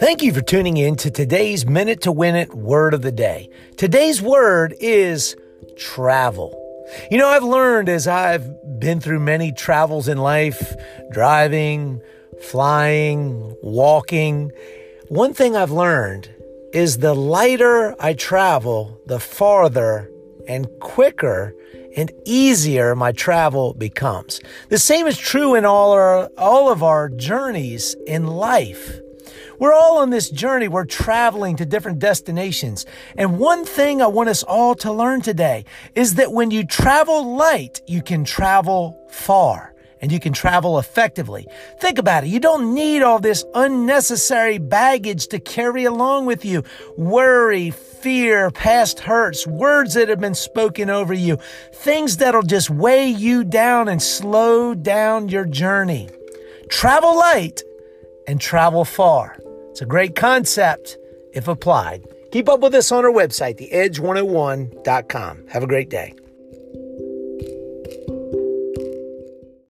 Thank you for tuning in to today's Minute to Win It word of the day. Today's word is travel. You know, I've learned as I've been through many travels in life, driving, flying, walking, one thing I've learned is the lighter I travel, the farther and quicker and easier my travel becomes. The same is true in all our all of our journeys in life. We're all on this journey. We're traveling to different destinations. And one thing I want us all to learn today is that when you travel light, you can travel far and you can travel effectively. Think about it. You don't need all this unnecessary baggage to carry along with you. Worry, fear, past hurts, words that have been spoken over you, things that'll just weigh you down and slow down your journey. Travel light and travel far. It's a great concept if applied. Keep up with us on our website, theedge101.com. Have a great day.